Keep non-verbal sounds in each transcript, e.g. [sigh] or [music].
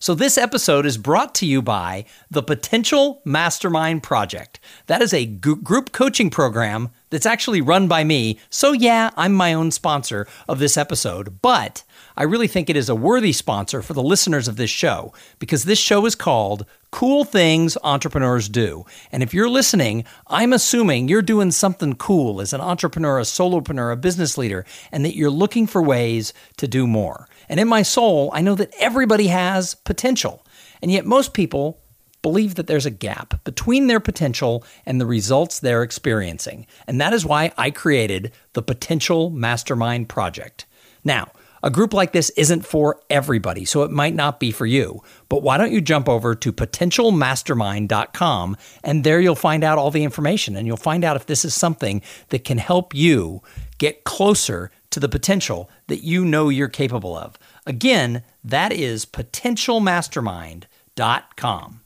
So, this episode is brought to you by the Potential Mastermind Project. That is a g- group coaching program that's actually run by me. So, yeah, I'm my own sponsor of this episode, but I really think it is a worthy sponsor for the listeners of this show because this show is called Cool Things Entrepreneurs Do. And if you're listening, I'm assuming you're doing something cool as an entrepreneur, a solopreneur, a business leader, and that you're looking for ways to do more. And in my soul, I know that everybody has potential. And yet, most people believe that there's a gap between their potential and the results they're experiencing. And that is why I created the Potential Mastermind Project. Now, a group like this isn't for everybody, so it might not be for you. But why don't you jump over to potentialmastermind.com and there you'll find out all the information and you'll find out if this is something that can help you get closer to the potential that you know you're capable of. Again, that is potentialmastermind.com.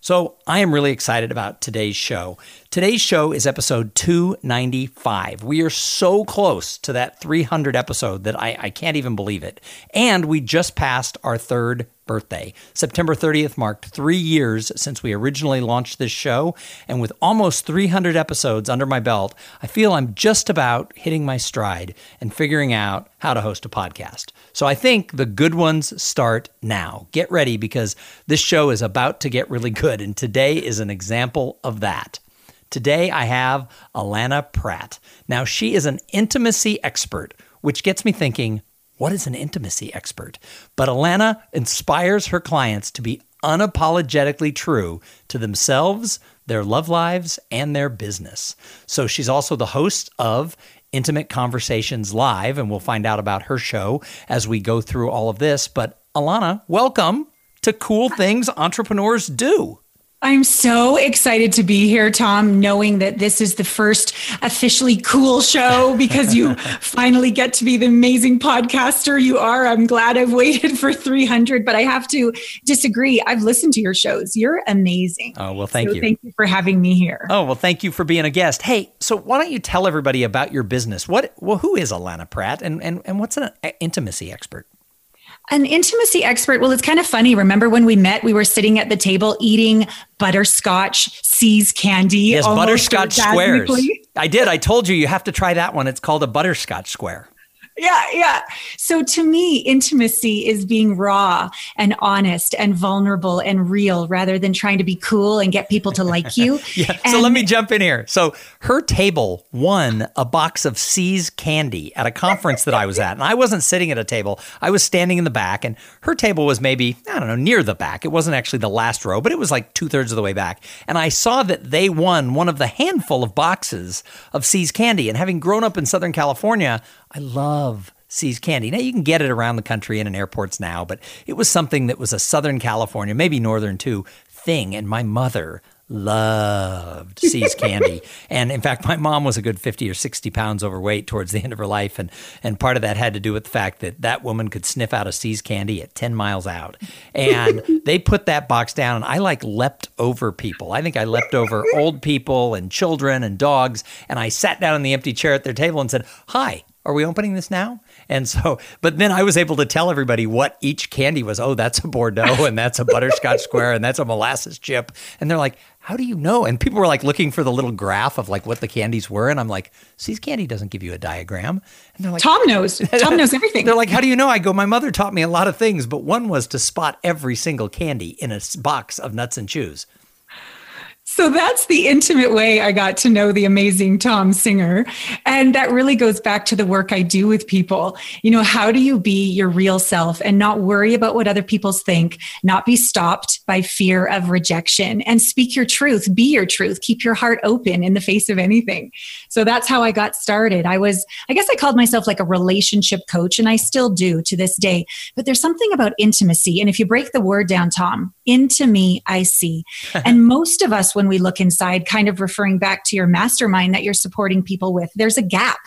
So, I am really excited about today's show. Today's show is episode 295. We are so close to that 300 episode that I, I can't even believe it. And we just passed our third birthday. September 30th marked three years since we originally launched this show. And with almost 300 episodes under my belt, I feel I'm just about hitting my stride and figuring out how to host a podcast. So I think the good ones start now. Get ready because this show is about to get really good. And today is an example of that. Today I have Allana Pratt. Now, she is an intimacy expert, which gets me thinking what is an intimacy expert? But Allana inspires her clients to be unapologetically true to themselves, their love lives, and their business. So she's also the host of Intimate Conversations Live, and we'll find out about her show as we go through all of this. But Allana, welcome to Cool Things Entrepreneurs Do. I'm so excited to be here, Thom, knowing that this is the first officially cool show because you [laughs] finally get to be the amazing podcaster you are. I'm glad I've waited for 300, but I have to disagree. I've listened to your shows. You're amazing. Oh, well, thank so you. Thank you for having me here. Oh, well, thank you for being a guest. Hey, so why don't you tell everybody about your business? What, well, who is Allana Pratt and, and, and what's an intimacy expert? An intimacy expert. Well, it's kind of funny. Remember when we met, we were sitting at the table eating butterscotch See's candy. Yes, butterscotch squares. I did. I told you you have to try that one. It's called a butterscotch square yeah, yeah. So to me, intimacy is being raw and honest and vulnerable and real rather than trying to be cool and get people to like you. [laughs] yeah. And so let me jump in here. So her table won a box of See's candy at a conference that I was at. And I wasn't sitting at a table. I was standing in the back and her table was maybe, I don't know, near the back. It wasn't actually the last row, but it was like two thirds of the way back. And I saw that they won one of the handful of boxes of See's candy. And having grown up in Southern California, I love See's candy. Now you can get it around the country and in airports now, but it was something that was a Southern California, maybe Northern too, thing. And my mother loved [laughs] See's candy. and in fact, my mom was a good 50 or 60 pounds overweight towards the end of her life. And, and part of that had to do with the fact that that woman could sniff out a See's candy at 10 miles out. And [laughs] they put that box down, and I like leapt over people. I think I leapt over old people and children and dogs. And I sat down in the empty chair at their table and said, Hi, are we opening this now? And so, but then I was able to tell everybody what each candy was. Oh, that's a Bordeaux and that's a butterscotch square and that's a molasses chip. And they're like, how do you know? And people were like looking for the little graph of like what the candies were. And I'm like, See's candy doesn't give you a diagram. And they're like, Thom knows. [laughs] Thom knows everything. they're like, how do you know? I go, my mother taught me a lot of things, but one was to spot every single candy in a box of nuts and chews. So that's the intimate way I got to know the amazing Thom Singer. And that really goes back to the work I do with people. You know, how do you be your real self and not worry about what other people think, not be stopped by fear of rejection and speak your truth, be your truth, keep your heart open in the face of anything. So that's how I got started. I was, I guess I called myself like a relationship coach and I still do to this day. But there's something about intimacy. And if you break the word down, Thom, into me, I see. [laughs] and most of us, when we look inside, kind of referring back to your mastermind that you're supporting people with, there's a gap.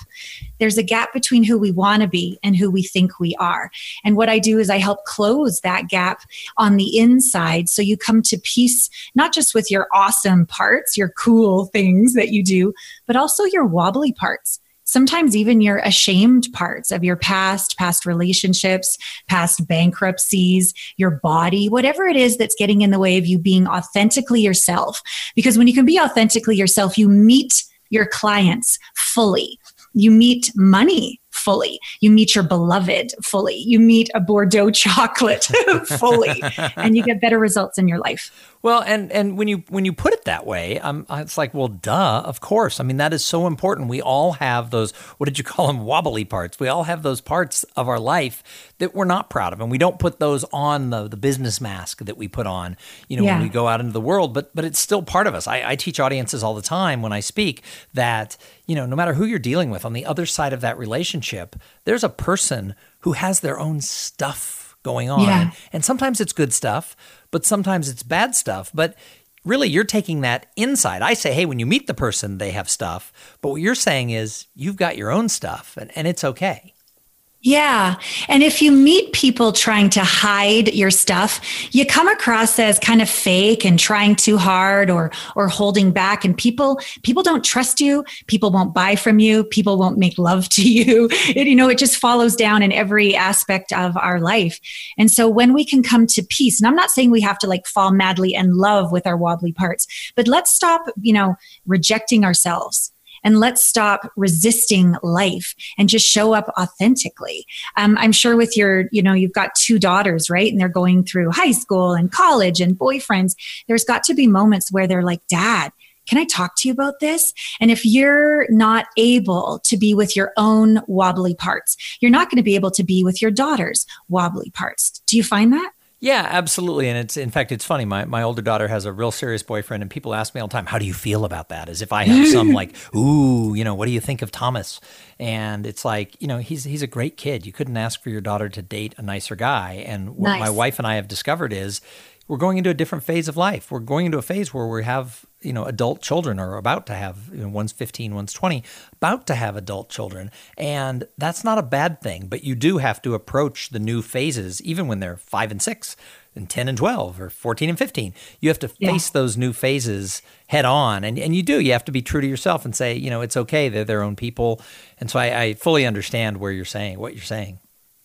There's a gap between who we want to be and who we think we are. And what I do is I help close that gap on the inside so you come to peace, not just with your awesome parts, your cool things that you do, but also your wobbly parts sometimes even your ashamed parts of your past, past relationships, past bankruptcies, your body, whatever it is that's getting in the way of you being authentically yourself. Because when you can be authentically yourself, you meet your clients fully. You meet money fully. You meet your beloved fully. You meet a Bordeaux [laughs] chocolate [laughs] fully, and you get better results in your life. Well, and and when you when you put it that way, um, it's like, well, duh, of course. I mean, that is so important. We all have those. What did you call them? Wobbly parts. We all have those parts of our life that we're not proud of, and we don't put those on the the business mask that we put on. You know, yeah. when we go out into the world, but but it's still part of us. I, I teach audiences all the time when I speak that you know, no matter who you're dealing with on the other side of that relationship, there's a person who has their own stuff going on, yeah. and sometimes it's good stuff but sometimes it's bad stuff. But really, you're taking that inside. I say, hey, when you meet the person, they have stuff. But what you're saying is you've got your own stuff and, and it's okay. Yeah. And if you meet people trying to hide your stuff, you come across as kind of fake and trying too hard or or holding back and people people don't trust you, people won't buy from you, people won't make love [laughs] to you. It, you know, it just follows down in every aspect of our life. And so when we can come to peace, and I'm not saying we have to like fall madly in love with our wobbly parts, but let's stop, you know, rejecting ourselves and let's stop resisting life and just show up authentically. Um, I'm sure with your, you know, you've got two daughters, right? And they're going through high school and college and boyfriends. There's got to be moments where they're like, Dad, can I talk to you about this? And if you're not able to be with your own wobbly parts, you're not going to be able to be with your daughter's wobbly parts. Do you find that? Yeah, absolutely. And it's in fact it's funny. My my older daughter has a real serious boyfriend and people ask me all the time, "How do you feel about that?" As if I have some [laughs] like, "Ooh, you know, what do you think of Thomas?" And it's like, you know, he's he's a great kid. You couldn't ask for your daughter to date a nicer guy. And what nice. my wife and I have discovered is we're going into a different phase of life. We're going into a phase where we have, you know, adult children or about to have, you know, one's 15, one's 20, about to have adult children. And that's not a bad thing, but you do have to approach the new phases, even when they're five and six and 10 and 12 or 14 and 15. You have to face yeah. those new phases head on. And, and you do, you have to be true to yourself and say, you know, it's okay. They're their own people. And so I, I fully understand where you're saying, what you're saying.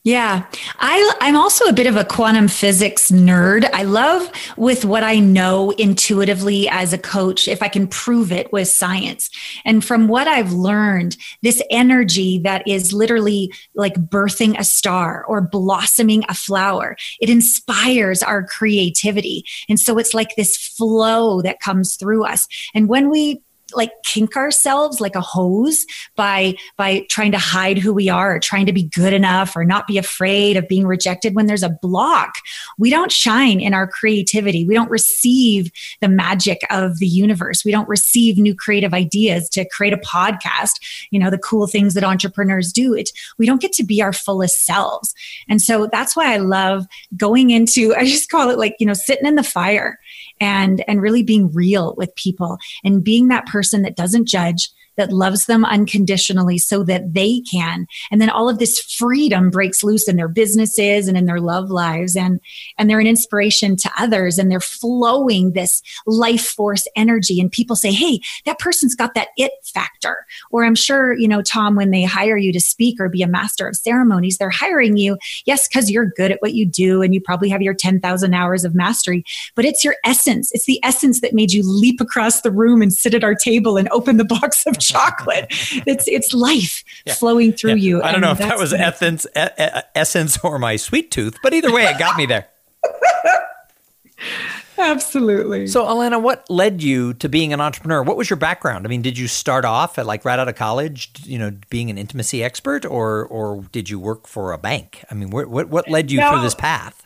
Yeah, I, I'm also a bit of a quantum physics nerd. I love with what I know intuitively as a coach, if I can prove it with science. And from what I've learned, this energy that is literally like birthing a star or blossoming a flower, it inspires our creativity. And so it's like this flow that comes through us. And when we like kink ourselves like a hose by by trying to hide who we are or trying to be good enough or not be afraid of being rejected when there's a block. We don't shine in our creativity. We don't receive the magic of the universe. We don't receive new creative ideas to create a podcast you know the cool things that entrepreneurs do. It we don't get to be our fullest selves. And so that's why i love going into [laughs] i just call it like you know sitting in the fire and and really being real with people and being that person that doesn't judge that loves them unconditionally so that they can. And then all of this freedom breaks loose in their businesses and in their love lives. And and they're an inspiration to others and they're flowing this life force energy. And people say hey that person's got that it factor. Or i'm sure you know tom when they hire you to speak or be a master of ceremonies they're hiring you yes because you're good at what you do and you probably have your 10,000 hours of mastery but it's your essence. It's the essence that made you leap across the room and sit at our table and open the box of chocolate. [laughs] It's it's life yeah. flowing through yeah. you. I don't know if that was essence, essence or my sweet tooth, but either way, it got me there. [laughs] Absolutely. So, Allana, what led you to being an entrepreneur? What was your background? I mean, did you start off at like right out of college, you know, being an intimacy expert, or or did you work for a bank? I mean, what what, what led you through this path?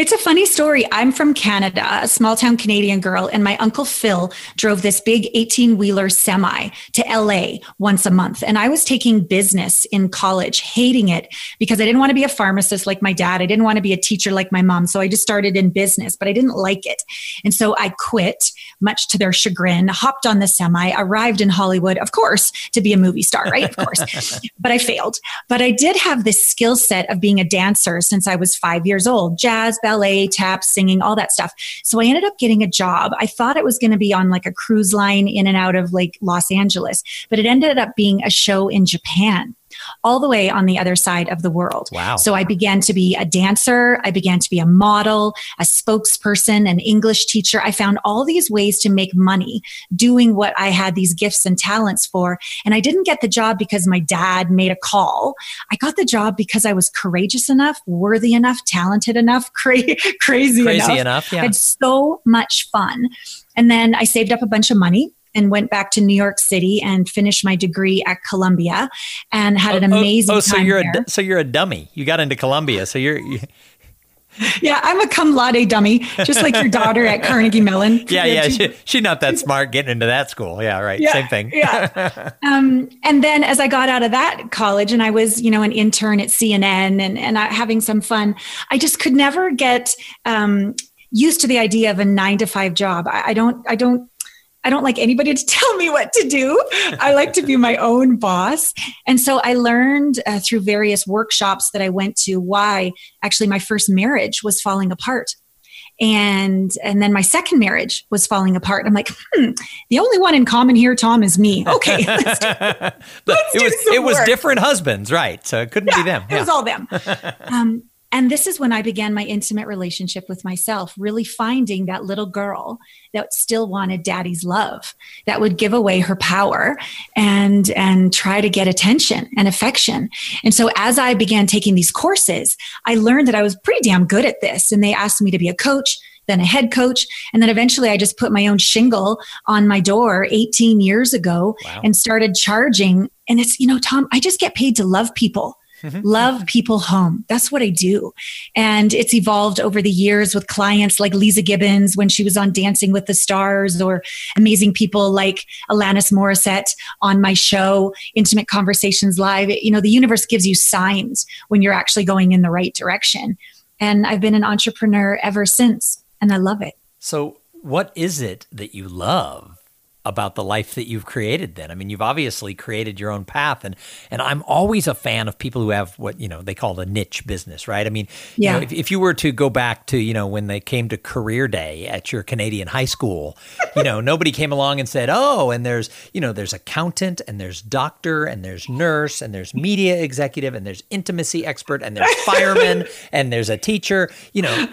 It's a funny story. I'm from Canada, a small town Canadian girl, and my uncle Phil drove this big 18 wheeler semi to LA once a month. And I was taking business in college, hating it because I didn't want to be a pharmacist like my dad. I didn't want to be a teacher like my mom. So I just started in business, but I didn't like it. And so I quit, much to their chagrin, hopped on the semi, arrived in Hollywood, of course, to be a movie star, right? Of course. [laughs] but I failed. But I did have this skill set of being a dancer since I was five years old jazz, ballet, tap, singing, all that stuff. So I ended up getting a job. I thought it was going to be on like a cruise line in and out of like Los Angeles, but it ended up being a show in Japan all the way on the other side of the world. Wow. So I began to be a dancer. I began to be a model, a spokesperson, an English teacher. I found all these ways to make money doing what I had these gifts and talents for. And I didn't get the job because my dad made a call. I got the job because I was courageous enough, worthy enough, talented enough, [laughs] cra- crazy, Crazy enough. enough, yeah. I had so much fun. And then I saved up a bunch of money and went back to New York City and finished my degree at Columbia and had an Oh, oh, amazing Oh, so time you're there. a so you're a dummy. You got into Columbia, so you're. You, yeah, I'm a cum laude dummy, just like your daughter at Carnegie Mellon. [laughs] yeah, yeah. She, she's not that smart getting into that school. Yeah, right. Yeah, Same thing. yeah. [laughs] um, and then as I got out of that college and I was, you know, an intern at CNN and, and I, having some fun, I just could never get um, used to the idea of a nine to five job. I, I don't, I don't, I don't like anybody to [laughs] tell me what to do. I like to be my own boss. And so I learned uh, through various workshops that I went to why actually my first marriage was falling apart. And and then my second marriage was falling apart. I'm like, hmm, the only one in common here, Thom, is me. Okay, [laughs] let's do Let's it was it was work. different husbands, right? So it couldn't be them. it was all them. um, and this is when I began my intimate relationship with myself, really finding that little girl that still wanted daddy's love, that would give away her power and and try to get attention and affection. And so as I began taking these courses, I learned that I was pretty damn good at this. And they asked me to be a coach, then a head coach, and then eventually I just put my own shingle on my door 18 years ago Wow. and started charging. And it's, you know, Thom, I just get paid to love people Mm-hmm. love people home. That's what I do. And it's evolved over the years with clients like Leeza Gibbons when she was on Dancing with the Stars, or amazing people like Alanis Morissette on my show, Intimate Conversations Live. You know, the universe gives you signs when you're actually going in the right direction. And I've been an entrepreneur ever since, and I love it. So, what is it that you love about the life that you've created then? I mean, you've obviously created your own path and and I'm always a fan of people who have what, you know, they call a niche business, right? I mean, you Yeah. know, if, if you were to go back to, you know, when they came to career day at your Canadian high school, you know, nobody came along and said, "Oh, and there's, you know, there's accountant and there's doctor and there's nurse and there's media executive and there's intimacy expert and there's fireman [laughs] and there's a teacher." You know,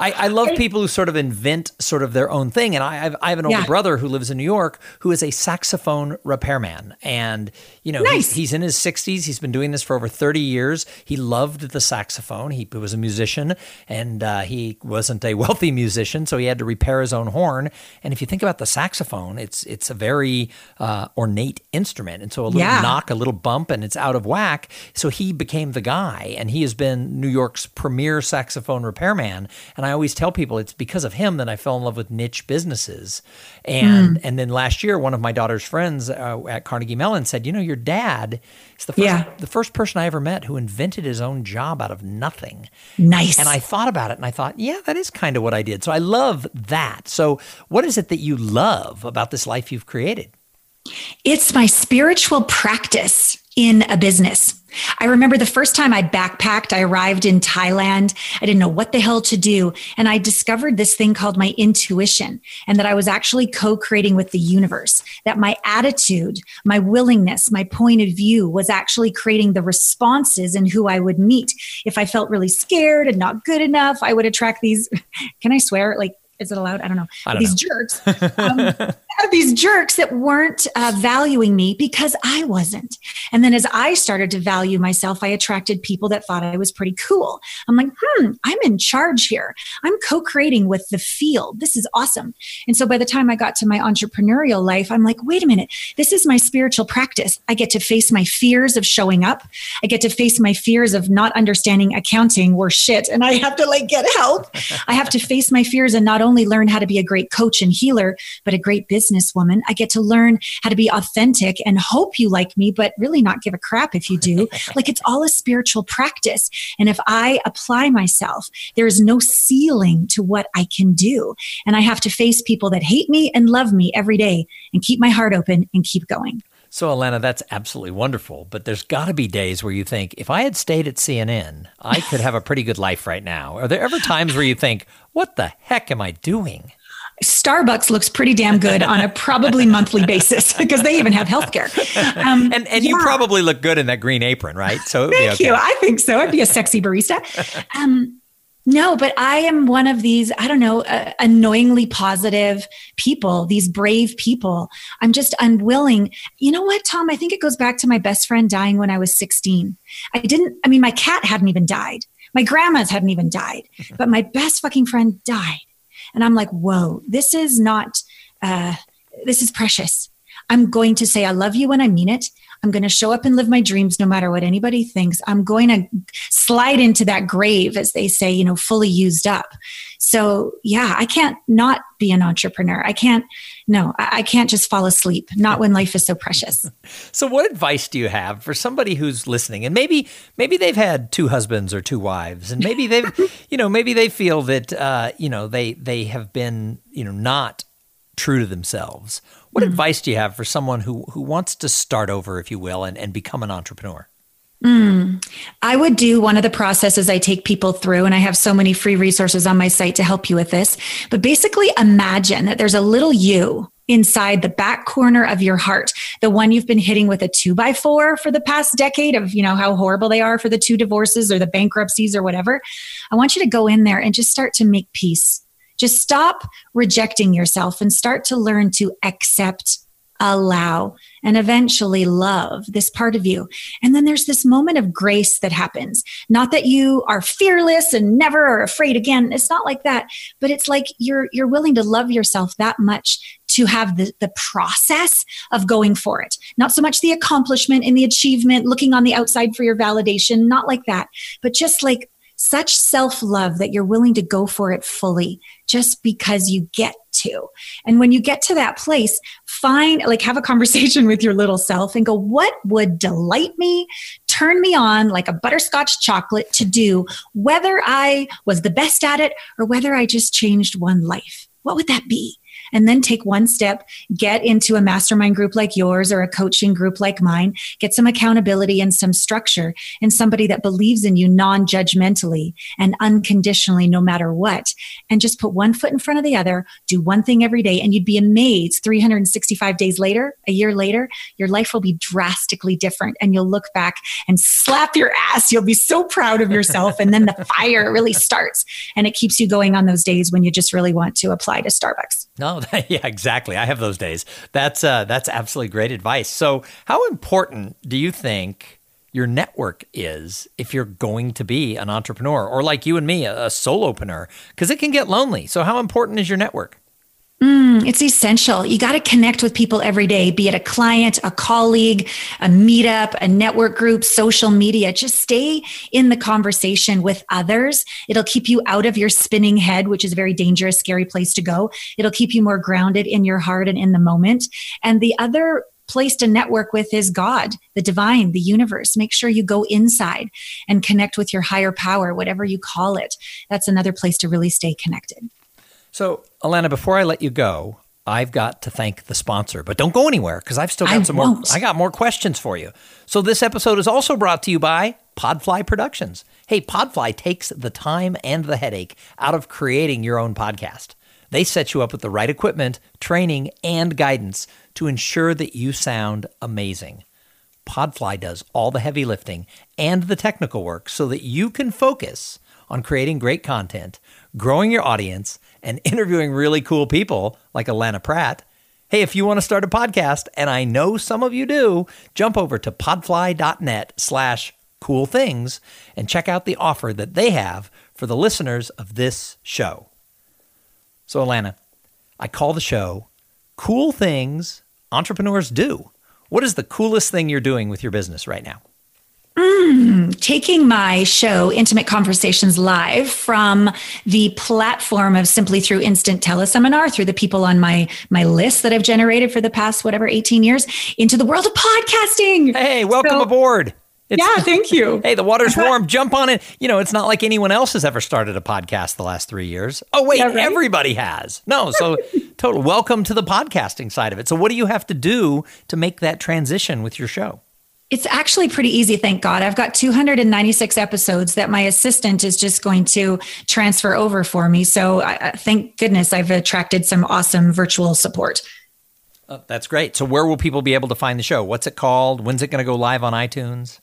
I, I love people who sort of invent sort of their own thing. And I, I've, I have an older Yeah. brother who lives in New York who is a saxophone repairman. And, you know, Nice. he's, he's in his 60s. He's been doing this for over 30 years. He loved the saxophone. He was a musician and uh, he wasn't a [laughs] wealthy musician, so he had to repair his own horn. And if you think about the saxophone, it's, it's a very uh, ornate instrument. And so a little Yeah. knock, a little bump, and it's out of whack. So he became the guy, and he has been New York's premier saxophone repairman. And I always tell people it's because of him that I fell in love with niche businesses. And and then last year, one of my daughter's friends uh, at Carnegie Mellon said, "You know, your dad is the first, Yeah. the first person I ever met who invented his own job out of nothing." Nice. And I thought about it and I thought, yeah, that is kind of what I did. So I love that. So, what is it that you love about this life you've created? It's my spiritual practice in a business. I remember the first time I backpacked, I arrived in Thailand. I didn't know what the hell to do. And I discovered this thing called my intuition and that I was actually co creating with the universe, that my attitude, my willingness, my point of view was actually creating the responses and who I would meet. If I felt really scared and not good enough, I would attract these. [laughs] Can I swear? Like, is it allowed? I don't know. I don't these jerks. [laughs] Um, these jerks that weren't uh, valuing me because I wasn't. And then as I started to value myself, I attracted people that thought I was pretty cool. I'm like, hmm, I'm in charge here. I'm co creating with the field. This is awesome. And so by the time I got to my entrepreneurial life, I'm like, wait a minute, this is my spiritual practice. I get to face my fears of showing up. I get to face my fears of not understanding accounting or shit. And I have to like get help. I have to face my fears and not only learn how to be a great coach and healer, but a great businesswoman. I get to learn how to be authentic and hope you like me, but really not give a crap if you do. [laughs] like it's all a spiritual practice. And if I apply myself, there is no ceiling to what I can do. And I have to face people that hate me and love me every day and keep my heart open and keep going. So, Allana, that's absolutely wonderful. But there's got to be days where you think, if I had stayed at CNN, I could have a pretty good life right now. Are there ever times where you think, what the heck am I doing? Starbucks looks pretty damn good on a probably monthly basis [laughs] because they even have healthcare. Um, [laughs] and and yeah. you probably look good in that green apron, right? So thank okay. you. I think so. I'd be a sexy barista. Um, no, but I am one of these, I don't know, uh, annoyingly positive people, these brave people. I'm just unwilling. You know what, Thom? I think it goes back to my best friend dying when I was 16. I didn't, I mean, my cat hadn't even died. My grandma's hadn't even died, [laughs] but my best fucking friend died. And I'm like, whoa, this is not, uh, this is precious. I'm going to say I love you when I mean it. I'm going to show up and live my dreams no matter what anybody thinks. I'm going to slide into that grave, as they say, you know, fully used up. So, yeah, I can't not be an entrepreneur. I can't, no, I can't just fall asleep, not when life is so precious. [laughs] so, what advice do you have for somebody who's listening and maybe, maybe they've had two husbands or two wives and maybe they've, [laughs] you know, maybe they feel that, uh, you know, they, they have been, you know, not true to themselves what mm. advice do you have for someone who, who wants to start over, if you will, and, and become an entrepreneur? Mm. I would do one of the processes I take people through, and I have so many free resources on my site to help you with this. But basically, imagine that there's a little you inside the back corner of your heart, the one you've been hitting with a two by four for the past decade of, you know, how horrible they are for the two divorces or the bankruptcies or whatever. I want you to go in there and just start to make peace just stop rejecting yourself and start to learn to accept, allow, and eventually love this part of you. And then there's this moment of grace that happens. Not that you are fearless and never are afraid again. It's not like that, but it's like you're you're willing to love yourself that much to have the, the process of going for it. Not so much the accomplishment and the achievement, looking on the outside for your validation, not like that, but just like such self love that you're willing to go for it fully just because you get to. And when you get to that place, find, like, have a conversation [laughs] with your little self and go, what would delight me, turn me on like a butterscotch chocolate to do, whether I was the best at it or whether I just changed one life? What would that be? And then take one step, get into a mastermind group like yours or a coaching group like mine, get some accountability and some structure and somebody that believes in you non judgmentally and unconditionally, no matter what. And just put one foot in front of the other, do one thing every day, and you'd be amazed 365 days later, a year later, your life will be drastically different. And you'll look back and slap your ass. You'll be so proud of yourself. And then the fire really starts and it keeps you going on those days when you just really want to apply to Starbucks. No, [laughs] yeah, exactly. I have those days. That's uh, that's absolutely great advice. So, how important do you think your network is if you're going to be an entrepreneur, or like you and me, a, a solopreneur? Because it can get lonely. So, how important is your network? Mm, it's essential. You got to connect with people every day, be it a client, a colleague, a meetup, a network group, social media. Just stay in the conversation with others. It'll keep you out of your spinning head, which is a very dangerous, scary place to go. It'll keep you more grounded in your heart and in the moment. And the other place to network with is God, the divine, the universe. Make sure you go inside and connect with your higher power, whatever you call it. That's another place to really stay connected. So, Allana, before I let you go, I've got to thank the sponsor, but don't go anywhere because I've still got I some won't. more. I got more questions for you. So, this episode is also brought to you by Podfly Productions. Hey, Podfly takes the time and the headache out of creating your own podcast. They set you up with the right equipment, training, and guidance to ensure that you sound amazing. Podfly does all the heavy lifting and the technical work so that you can focus on creating great content, growing your audience, and [laughs] interviewing really cool people like Allana Pratt. Hey, if you want to start a podcast, and I know some of you do, jump over to podfly.net slash cool things and check out the offer that they have for the listeners of this show. So, Allana, I call the show Cool Things Entrepreneurs Do. What is the coolest thing you're doing with your business right now? Mm, taking my show, Intimate Conversations Live, from the platform of simply through instant teleseminar, through the people on my my list that I've generated for the past whatever 18 years, into the world of podcasting. Hey, welcome so, aboard. It's, yeah, thank you. [laughs] hey, the water's [laughs] warm. Jump on it. You know, it's not like anyone else has ever started a podcast the last three years. Oh, wait, yeah, right? everybody has. No, so [laughs] total welcome to the podcasting side of it. So, what do you have to do to make that transition with your show? It's actually pretty easy, thank God. I've got 296 episodes that my assistant is just going to transfer over for me. So I, thank goodness I've attracted some awesome virtual support. Uh, that's great. So, where will people be able to find the show? What's it called? When's it going to go live on iTunes?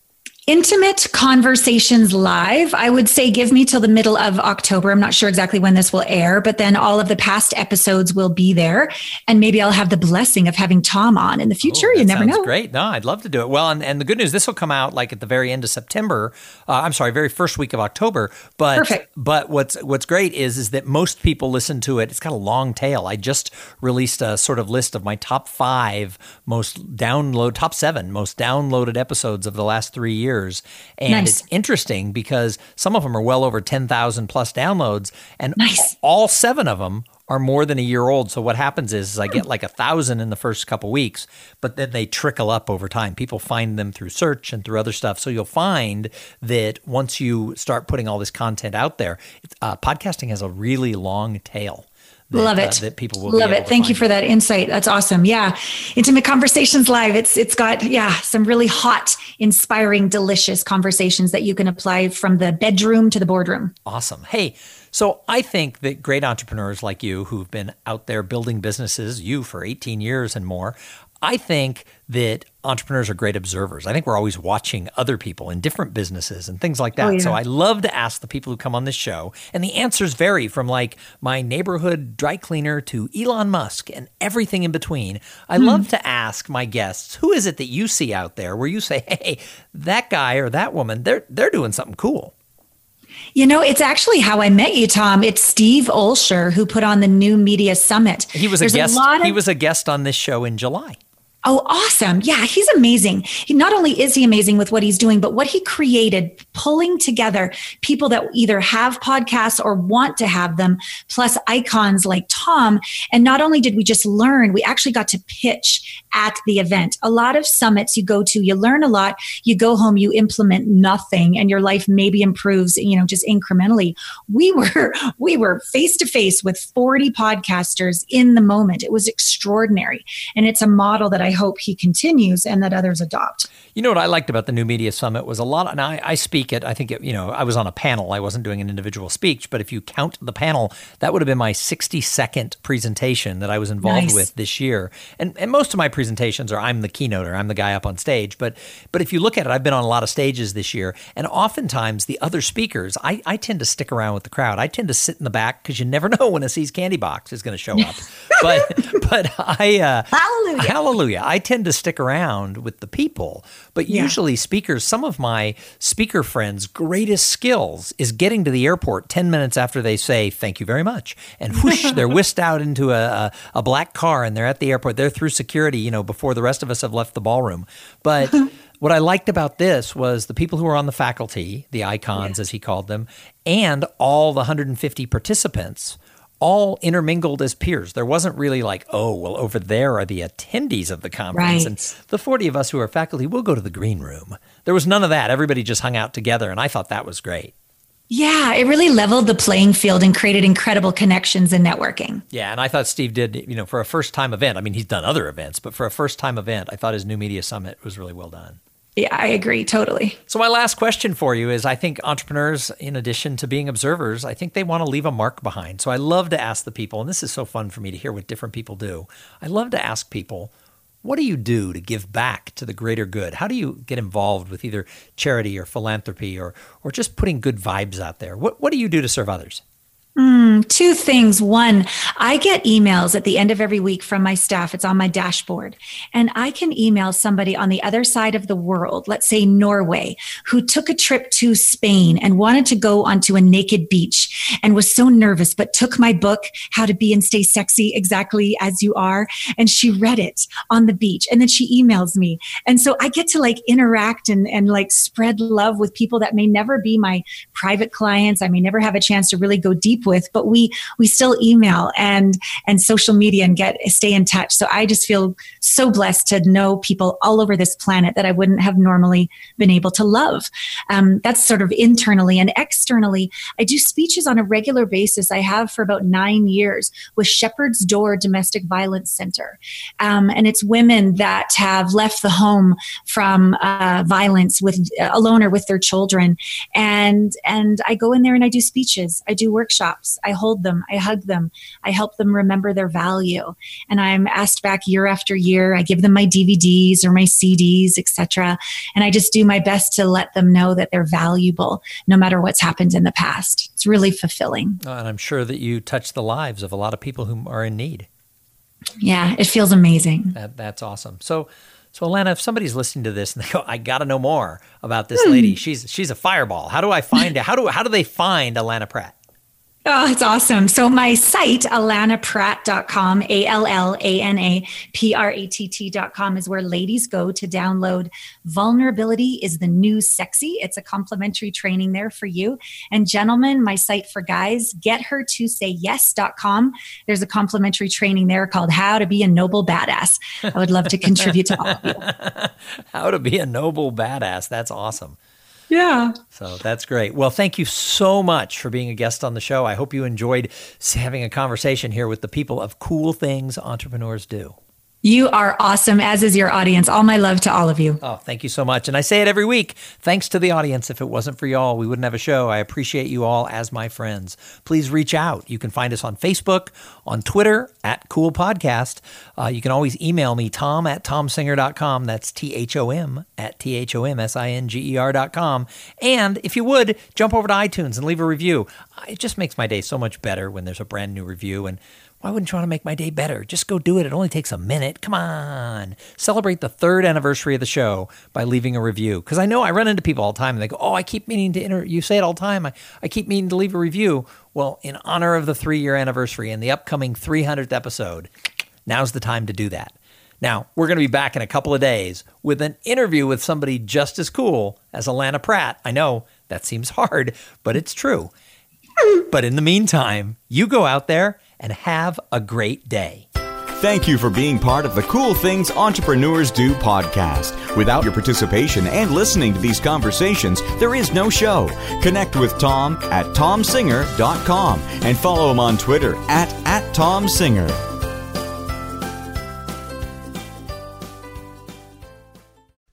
Intimate Conversations Live. I would say give me till the middle of October. I'm not sure exactly when this will air, but then all of the past episodes will be there. And maybe I'll have the blessing of having Thom on in the future. Oh, you never know. Great. No, I'd love to do it. Well, and, and the good news, this will come out like at the very end of September. Uh, I'm sorry, very first week of October. But Perfect. but what's what's great is is that most people listen to it. It's got a long tail. I just released a sort of list of my top five most download, top seven most downloaded episodes of the last three years years. And nice. it's interesting because some of them are well over 10,000 plus downloads, and nice. all seven of them are more than a year old. So what happens is, is I get like a thousand in the first couple weeks, but then they trickle up over time. People find them through search and through other stuff. So you'll find that once you start putting all this content out there, uh, podcasting has a really long tail. That, Love it. Uh, that people will love it. Thank you for that insight. That's awesome. Yeah, intimate conversations live. It's it's got yeah some really hot, inspiring, delicious conversations that you can apply from the bedroom to the boardroom. Awesome. Hey, so I think that great entrepreneurs like you who've been out there building businesses, you for 18 years and more, I think that entrepreneurs are great observers. I think we're always watching other people in different businesses and things like that. Oh, yeah. So I love to ask the people who come on this show, and the answers vary from like my neighborhood dry cleaner to Elon Musk and everything in between. I hmm. love to ask my guests, who is it that you see out there where you say, "Hey, that guy or that woman, they're they're doing something cool." You know, it's actually how I met you, Thom. It's Steve Olsher who put on the New Media Summit. He was There's a guest. A of- he was a guest on this show in July. Oh, awesome. Yeah, he's amazing. He not only is he amazing with what he's doing, but what he created, pulling together people that either have podcasts or want to have them, plus icons like Thom. And not only did we just learn, we actually got to pitch at the event. A lot of summits you go to, you learn a lot, you go home, you implement nothing, and your life maybe improves, you know, just incrementally. We [laughs] were we were face to face with 40 podcasters in the moment. It was extraordinary. And it's a model that I I hope he continues and that others adopt. You know what I liked about the New Media Summit was a lot. And I, I speak it. I think it, you know I was on a panel. I wasn't doing an individual speech, but if you count the panel, that would have been my sixty second presentation that I was involved nice. with this year. And and most of my presentations are I'm the keynoter. I'm the guy up on stage. But but if you look at it, I've been on a lot of stages this year, and oftentimes the other speakers, I, I tend to stick around with the crowd. I tend to sit in the back because you never [laughs] know when a See's candy box is going to show up. [laughs] but but I uh, hallelujah hallelujah I tend to stick around with the people, but yeah. usually speakers, some of my speaker friends' greatest skills is getting to the airport 10 minutes after they say, thank you very much. And whoosh, [laughs] they're whisked out into a, a, a, black car and they're at the airport. They're through security, you know, before the rest of us have left the ballroom. But [laughs] what I liked about this was the people who were on the faculty, the icons, yeah. as he called them, and all the 150 participants all intermingled as peers. There wasn't really like, oh, well, over there are the attendees of the conference. Right. And the 40 of us who are faculty, we'll go to the green room. There was none of that. Everybody just hung out together. And I thought that was great. Yeah, it really leveled the playing field and created incredible connections and networking. Yeah, and I thought Steve did, you know, for a first time event. I mean, he's done other events, but for a first time event, I thought his new media summit was really well done. Yeah, I agree totally. So, my last question for you is I think entrepreneurs, in addition to being observers, I think they want to leave a mark behind. So, I love to ask the people, and this is so fun for me to hear what different people do. I love to ask people, what do you do to give back to the greater good? How do you get involved with either charity or philanthropy or, or just putting good vibes out there? What, what do you do to serve others? Mm, two things. One, I get emails at the end of every week from my staff. It's on my dashboard. And I can email somebody on the other side of the world, let's say Norway, who took a trip to Spain and wanted to go onto a naked beach and was so nervous, but took my book, How to Be and Stay Sexy Exactly as You Are. And she read it on the beach. And then she emails me. And so I get to like interact and, and like spread love with people that may never be my private clients. I may never have a chance to really go deep with, but we we still email and and social media and get stay in touch. So I just feel so blessed to know people all over this planet that I wouldn't have normally been able to love. Um, that's sort of internally and externally. I do speeches on a regular basis. I have for about nine years with Shepherd's Door Domestic Violence Center, um, and it's women that have left the home from uh, violence with uh, alone or with their children, and and I go in there and I do speeches. I do workshops. I hold them, I hug them, I help them remember their value. And I'm asked back year after year. I give them my DVDs or my CDs, etc. And I just do my best to let them know that they're valuable no matter what's happened in the past. It's really fulfilling. Oh, and I'm sure that you touch the lives of a lot of people who are in need. Yeah, it feels amazing. That, that's awesome. So, so Allana, if somebody's listening to this and they go, "I got to know more about this hmm. lady. She's she's a fireball. How do I find it? How do how do they find Allana Pratt?" Oh, it's awesome. So my site, allanapratt.com, A-L-L-A-N-A-P-R-A-T-T.com is where ladies go to download Vulnerability is the New Sexy. It's a complimentary training there for you. And gentlemen, my site for guys, get her to say yes.com. There's a complimentary training there called How to Be a Noble Badass. I would love to [laughs] contribute to all of you. How to Be a Noble Badass. That's awesome. Yeah. So that's great. Well, thank you so much for being a guest on the show. I hope you enjoyed having a conversation here with the people of Cool Things Entrepreneurs Do. You are awesome, as is your audience. All my love to all of you. Oh, thank you so much. And I say it every week. Thanks to the audience. If it wasn't for y'all, we wouldn't have a show. I appreciate you all as my friends. Please reach out. You can find us on Facebook, on Twitter, at Cool Podcast. Uh, you can always email me, thom at thomsinger.com. That's T H O M at T H O M S I N G E R.com. And if you would, jump over to iTunes and leave a review. It just makes my day so much better when there's a brand new review. And why wouldn't you want to make my day better? Just go do it. It only takes a minute. Come on. Celebrate the third anniversary of the show by leaving a review. Because I know I run into people all the time and they go, Oh, I keep meaning to enter. You say it all the time. I, I keep meaning to leave a review. Well, in honor of the three year anniversary and the upcoming 300th episode, now's the time to do that. Now, we're going to be back in a couple of days with an interview with somebody just as cool as Allana Pratt. I know that seems hard, but it's true. But in the meantime, you go out there and have a great day. Thank you for being part of the Cool Things Entrepreneurs Do podcast. Without your participation and listening to these conversations, there is no show. Connect with Thom at thomsinger.com and follow him on Twitter at, at thomsinger.